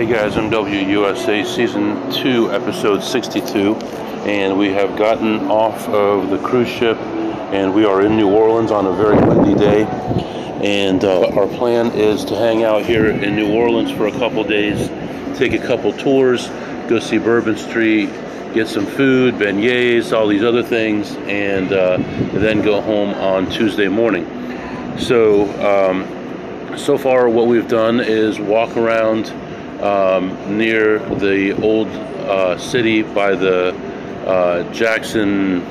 Hey guys, MWUSA Season 2, Episode 62, and we have gotten off of the cruise ship and we are in New Orleans on a very windy day. And uh, our plan is to hang out here in New Orleans for a couple days, take a couple tours, go see Bourbon Street, get some food, beignets, all these other things, and uh, then go home on Tuesday morning. So, um, so far, what we've done is walk around um, near the old uh, city by the uh, Jackson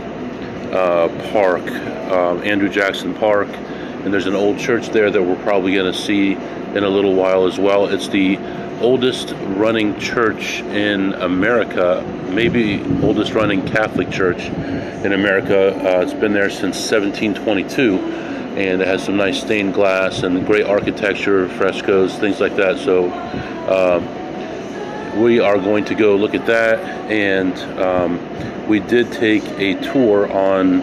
uh, Park, um, Andrew Jackson Park, and there's an old church there that we're probably going to see in a little while as well. It's the oldest running church in America, maybe oldest running Catholic church in America. Uh, it's been there since 1722, and it has some nice stained glass and great architecture, frescoes, things like that. So. Uh, we are going to go look at that, and um, we did take a tour on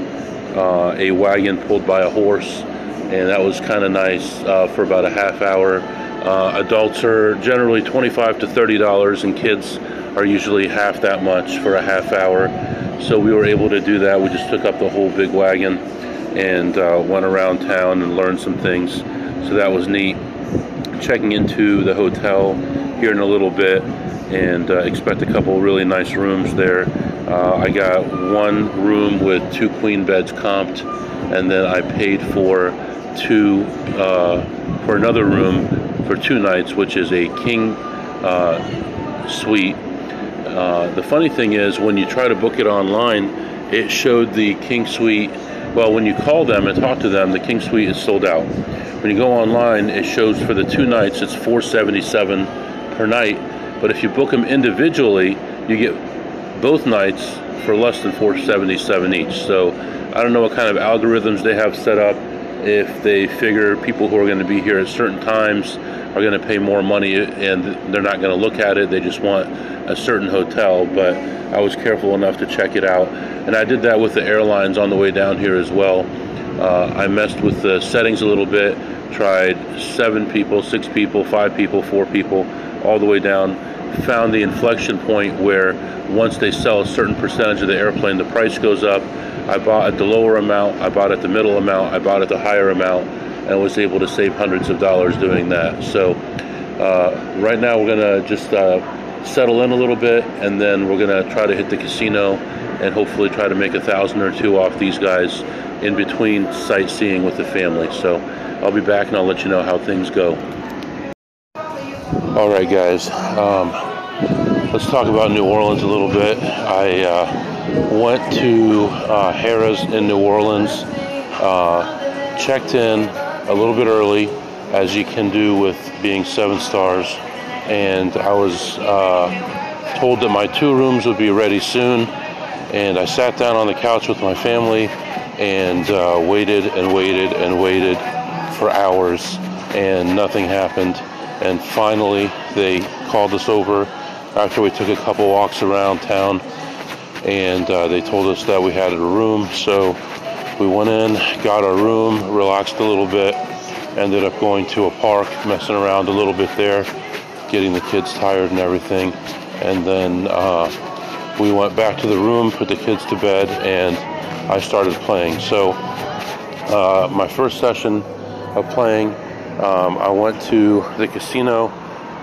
uh, a wagon pulled by a horse, and that was kind of nice uh, for about a half hour. Uh, adults are generally 25 to 30 dollars, and kids are usually half that much for a half hour. So we were able to do that. We just took up the whole big wagon and uh, went around town and learned some things. So that was neat. Checking into the hotel here in a little bit and uh, expect a couple really nice rooms there. Uh, I got one room with two queen beds comped, and then I paid for two uh, for another room for two nights, which is a king uh, suite. Uh, the funny thing is, when you try to book it online, it showed the king suite. Well, when you call them and talk to them, the king suite is sold out. When you go online, it shows for the two nights it's 477 per night but if you book them individually, you get both nights for less than 477 each. So I don't know what kind of algorithms they have set up. If they figure people who are going to be here at certain times are going to pay more money and they're not going to look at it, they just want a certain hotel. But I was careful enough to check it out, and I did that with the airlines on the way down here as well. Uh, I messed with the settings a little bit, tried seven people, six people, five people, four people, all the way down. Found the inflection point where once they sell a certain percentage of the airplane, the price goes up. I bought at the lower amount, I bought at the middle amount, I bought at the higher amount, and was able to save hundreds of dollars doing that. So, uh, right now, we're to just uh, settle in a little bit, and then we're to try to hit the casino and hopefully try to make a thousand or two off these guys in between sightseeing with the family. So I'll be back and I'll let you know how things go. All right, guys. Um, let's talk about New Orleans a little bit. I uh, went to uh, Harrah's in New Orleans, uh, checked in a little bit early, as you can do with being seven stars, and I was uh, told that my two rooms would be ready soon. And I sat down on the couch with my family and uh, waited and waited and waited for hours, and nothing happened. And finally, they called us over after we took a couple walks around town, and uh, they told us that we had a room. So we went in, got our room, relaxed a little bit, ended up going to a park, messing around a little bit there, getting the kids tired and everything, and then uh, we went back to the room, put the kids to bed, and I started playing. So, uh, my first session of playing, um, I went to the casino,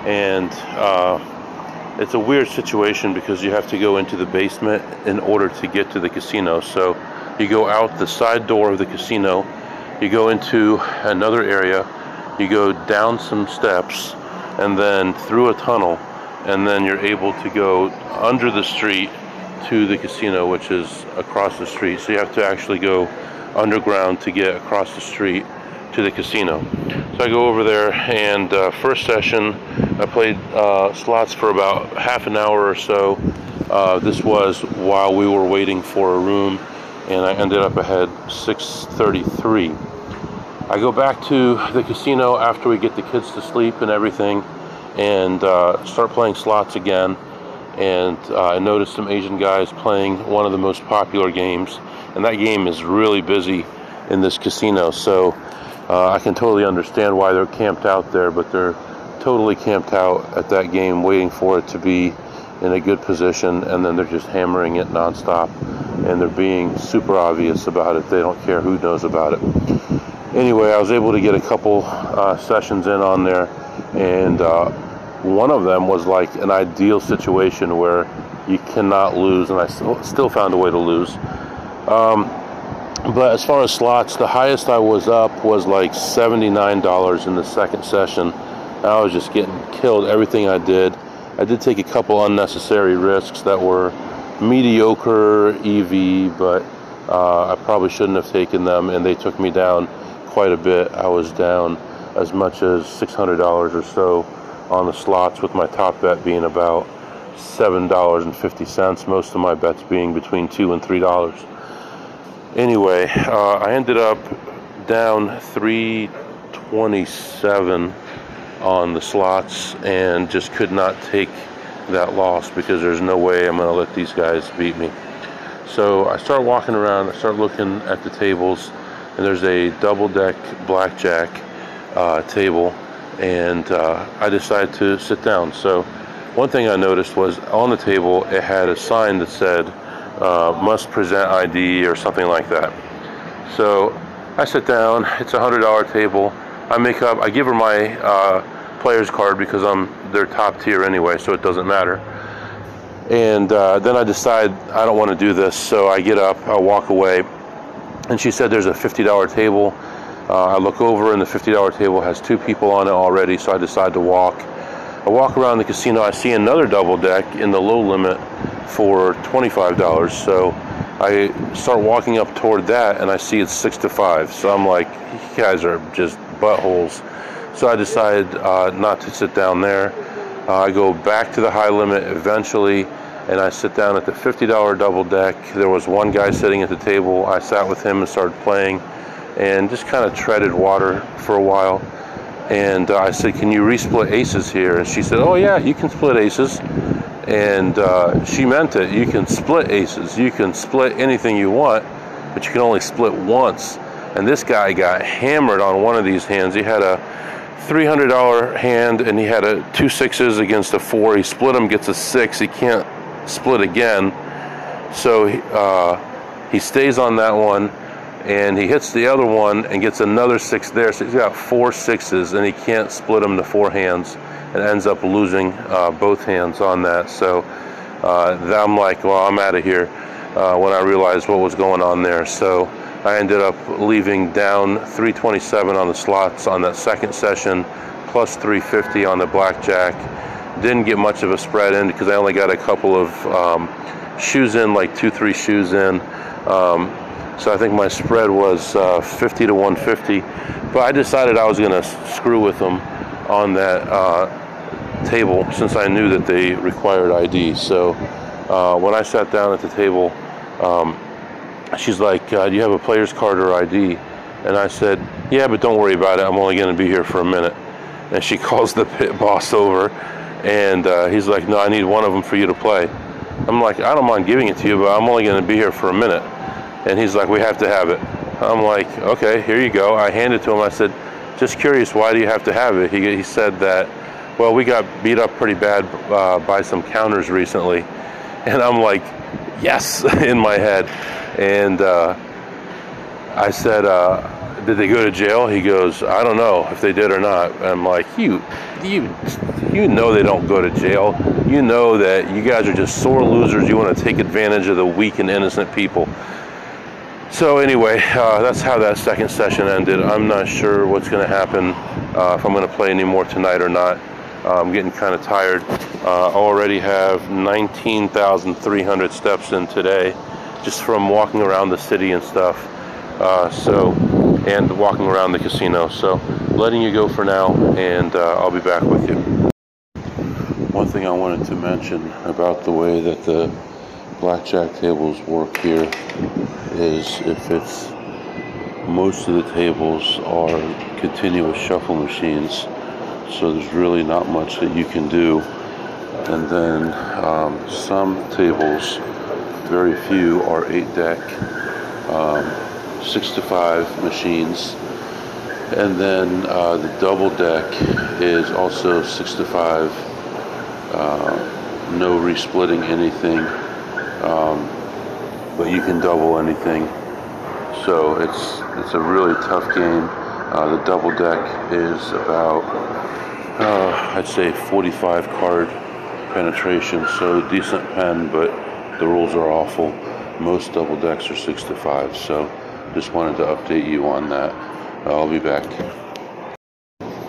and uh, it's a weird situation because you have to go into the basement in order to get to the casino. So, you go out the side door of the casino, you go into another area, you go down some steps, and then through a tunnel, and then you're able to go under the street to the casino, which is across the street. So you have to actually go underground to get across the street to the casino. So I go over there, and uh, first session, I played uh, slots for about half an hour or so. Uh, this was while we were waiting for a room, and I ended up ahead 6:33. I go back to the casino after we get the kids to sleep and everything, and uh, start playing slots again and uh, I noticed some Asian guys playing one of the most popular games, and that game is really busy in this casino. So uh, I can totally understand why they're camped out there, but they're totally camped out at that game, waiting for it to be in a good position, and then they're just hammering it nonstop, and they're being super obvious about it. They don't care who knows about it. Anyway, I was able to get a couple uh, sessions in on there, and uh, one of them was like an ideal situation where you cannot lose, and I still found a way to lose. Um, but as far as slots, the highest I was up was like $79 in the second session. I was just getting killed everything I did. I did take a couple unnecessary risks that were mediocre EV, but uh, I probably shouldn't have taken them, and they took me down quite a bit. I was down as much as $600 or so on the slots, with my top bet being about $7.50, most of my bets being between 2 and $3 anyway, uh, I ended up down 327 on the slots and just could not take that loss because there's no way I'm going to let these guys beat me. So I start walking around, I start looking at the tables, and there's a double deck blackjack uh, table, and uh, I decide to sit down. So one thing I noticed was on the table it had a sign that said uh, must present ID or something like that. So I sit down. It's a hundred dollar table. I make up. I give her my uh, player's card because I'm their top tier anyway, so it doesn't matter. And uh, then I decide I don't want to do this, so I get up. I walk away. And she said there's a $50 table. Uh, I look over, and the $50 table has two people on it already, so I decide to walk. I walk around the casino. I see another double deck in the low limit for $25. So I start walking up toward that and I see it's six to five. So I'm like, you guys are just buttholes. So I decide uh, not to sit down there. Uh, I go back to the high limit eventually and I sit down at the $50 double deck. There was one guy sitting at the table. I sat with him and started playing and just kind of treaded water for a while. And uh, I said, Can you resplit aces here? And she said, Oh, yeah, you can split aces and uh, she meant it. You can split aces, you can split anything you want, but you can only split once. And this guy got hammered on one of these hands. He had a $300 hand and he had a two sixes against a four. He split them, gets a six. He can't split again. So uh, he stays on that one and he hits the other one and gets another six there. So he's got four sixes and he can't split them to four hands and ends up losing uh, both hands on that. So uh, I'm like, well, I'm out of here uh, when I realized what was going on there. So I ended up leaving down 327 on the slots on that second session, plus 350 on the blackjack. Didn't get much of a spread in because I only got a couple of um, shoes in, like two, three shoes in. Um, so I think my spread was uh, 50 to 150. But I decided I was going to screw with them on that uh, table since I knew that they required ID. So uh, when I sat down at the table, um, she's like, uh, "Do you have a player's card or ID?" And I said, "Yeah, but don't worry about it. I'm only going to be here for a minute." And she calls the pit boss over, and uh, he's like, "No, I need one of them for you to play." I'm like, "I don't mind giving it to you, but I'm only going to be here for a minute." And he's like, "We have to have it." I'm like, "Okay, here you go." I handed to him. I said, "Just curious, why do you have to have it?" He, he said that well, we got beat up pretty bad uh, by some counters recently, and I'm like, yes, in my head. And uh, I said, uh, did they go to jail? He goes, I don't know if they did or not. And I'm like, you, you, you know they don't go to jail. You know that you guys are just sore losers. You want to take advantage of the weak and innocent people. So anyway, uh, that's how that second session ended. I'm not sure what's going to happen uh, if I'm going to play anymore tonight or not. I'm getting kind of tired. Uh, already have 19,300 steps in today just from walking around the city and stuff. Uh, so, and walking around the casino. So, letting you go for now, and uh, I'll be back with you. One thing I wanted to mention about the way that the blackjack tables work here is if it's most of the tables are continuous shuffle machines so there's really not much that you can do. And then um, some tables, very few, are eight deck, um, six to five machines. And then uh, the double deck is also 6 to 5. Uh, no resplitting anything. Um, but you can double anything. So it's it's a really tough game. Uh, the double deck is about uh, I'd say 45 card penetration, so decent pen, but the rules are awful. Most double decks are six to five, so just wanted to update you on that. I'll be back.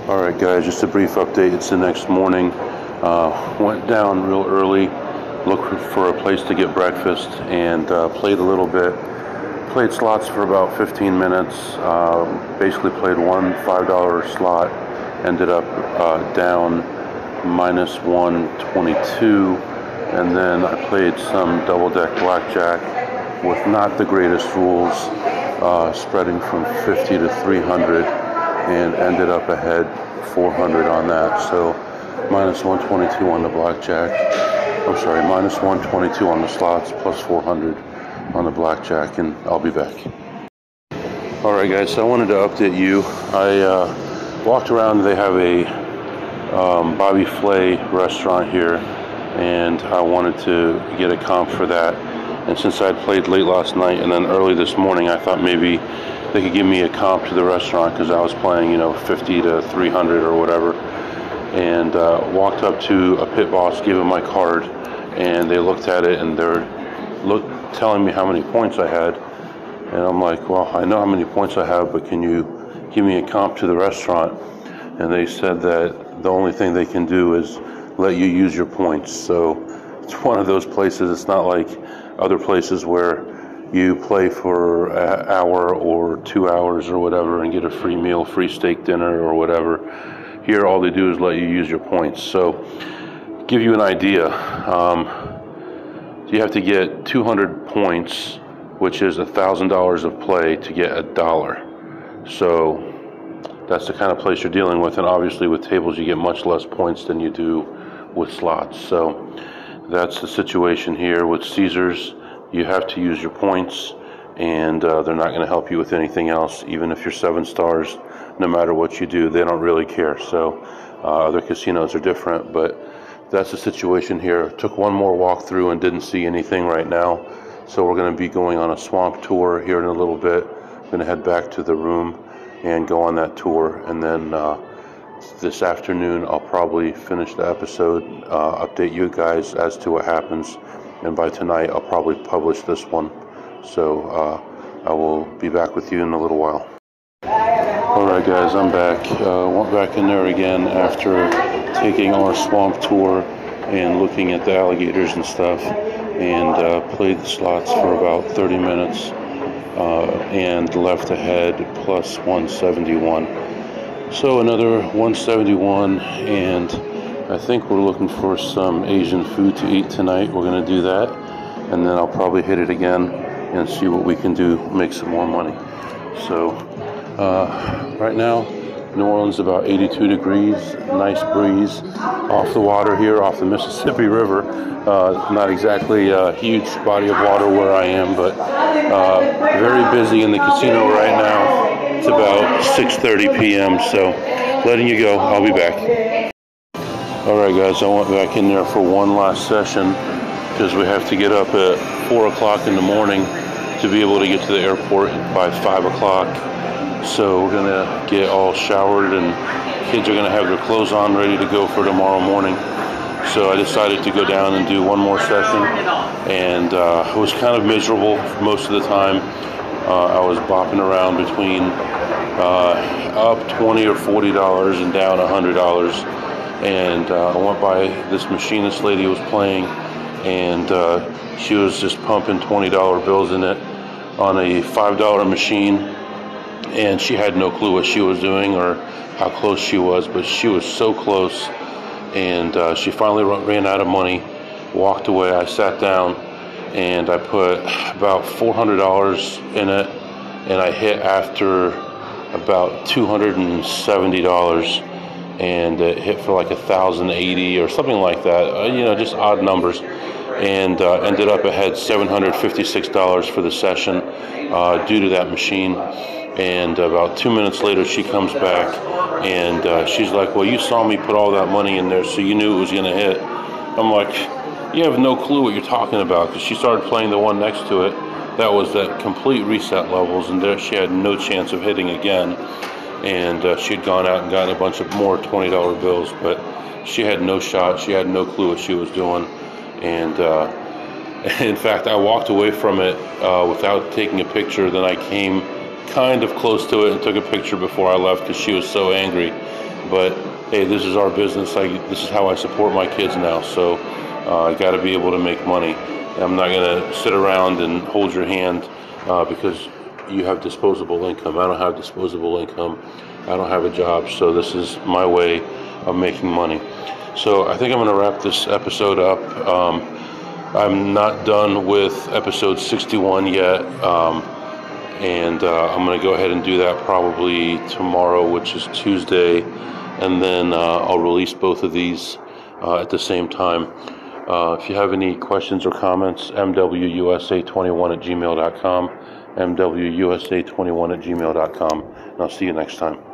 All right, guys, just a brief update. It's the next morning. Uh, went down real early, looked for a place to get breakfast, and uh, played a little bit. Played slots for about 15 minutes. Uh, basically, played one $5 slot. Ended up uh, down minus 122. And then I played some double deck blackjack with not the greatest rules, uh, spreading from 50 to 300, and ended up ahead 400 on that. So minus 122 on the blackjack. I'm sorry, minus 122 on the slots, plus 400 on the blackjack, and I'll be back. All right, guys. So I wanted to update you. I uh, walked around. They have a um, Bobby Flay restaurant here, and I wanted to get a comp for that. And since I'd played late last night and then early this morning, I thought maybe they could give me a comp to the restaurant because I was playing, you know, 50 to 300 or whatever. And uh, walked up to a pit boss, gave him my card, and they looked at it and they're look telling me how many points I had. And I'm like, well, I know how many points I have, but can you give me a comp to the restaurant? And they said that the only thing they can do is let you use your points. So it's one of those places. It's not like other places where you play for an hour or two hours or whatever and get a free meal, free steak dinner or whatever. Here, all they do is let you use your points. So, give you an idea, um, you have to get 200 points, which is $1,000 of play to get a dollar. So, that's the kind of place you're dealing with. And obviously, with tables, you get much less points than you do with slots. So, that's the situation here with Caesars. You have to use your points, and uh, they're not going to help you with anything else, even if you're seven stars. No matter what you do, they don't really care. So, uh, other casinos are different, but that's the situation here. Took one more walk through and didn't see anything right now. So, we're going to be going on a swamp tour here in a little bit. I'm Going to head back to the room and go on that tour, and then. Uh, this afternoon I'll probably finish the episode, uh, update you guys as to what happens, and by tonight I'll probably publish this one. So uh, I will be back with you in a little while. Alright, guys, I'm back. Uh, went back in there again after taking our swamp tour and looking at the alligators and stuff, and uh, played the slots for about 30 minutes. Uh, and left ahead plus 171. So another 171, and I think we're looking for some Asian food to eat tonight. We're going to do that, and then I'll probably hit it again and see what we can do, make some more money. So uh, right now, New Orleans about 82 degrees, nice breeze off the water here, off the Mississippi River. Uh, not exactly a huge body of water where I am, but uh, very busy in the casino right now. It's about 6:30 p.m. So, letting you go. I'll be back. All right, guys. I went back in there for one last session because we have to get up at four o'clock in the morning to be able to get to the airport by five o'clock. So we're gonna get all showered and kids are gonna have their clothes on ready to go for tomorrow morning. So I decided to go down and do one more session, and uh, it was kind of miserable most of the time. Uh, I was bopping around between uh, up 20 or 40 dollars and down 100 dollars. And uh, I went by this machine this lady was playing, and uh, she was just pumping 20 dollar bills in it on a five dollar machine, and she had no clue what she was doing or how close she was, but she was so close. And uh, she finally ran out of money, walked away. I sat down and I put about $400 in it, and I hit after about $270, and it hit for like 1,080 or something like that. Uh, you know, just odd numbers, and uh, ended up ahead $756 for the session uh, due to that machine. And about two minutes later, she comes back and uh, she's like, Well, you saw me put all that money in there, so you knew it was going to hit. I'm like, You have no clue what you're talking about because she started playing the one next to it. That was at complete reset levels, and there she had no chance of hitting again. And uh, she had gone out and gotten a bunch of more $20 bills, but she had no shot. She had no clue what she was doing. And uh, in fact, I walked away from it uh, without taking a picture. Then I came kind of close to it and took a picture before I left because she was so angry. But hey, this is our business. I, this is how I support my kids now. So uh, I got to be able to make money. I'm not going to sit around and hold your hand uh, because you have disposable income. I don't have disposable income. I don't have a job. So this is my way of making money. So I think I'm going to wrap this episode up. Um, I'm not done with episode 61 yet. Um, and uh, I'm going to go ahead and do that probably tomorrow, which is Tuesday, and then uh, I'll release both of these uh, at the same time. Uh, if you have any questions or comments, mwusa21 at gmail.com, mwusa21 at gmail.com, and I'll see you next time.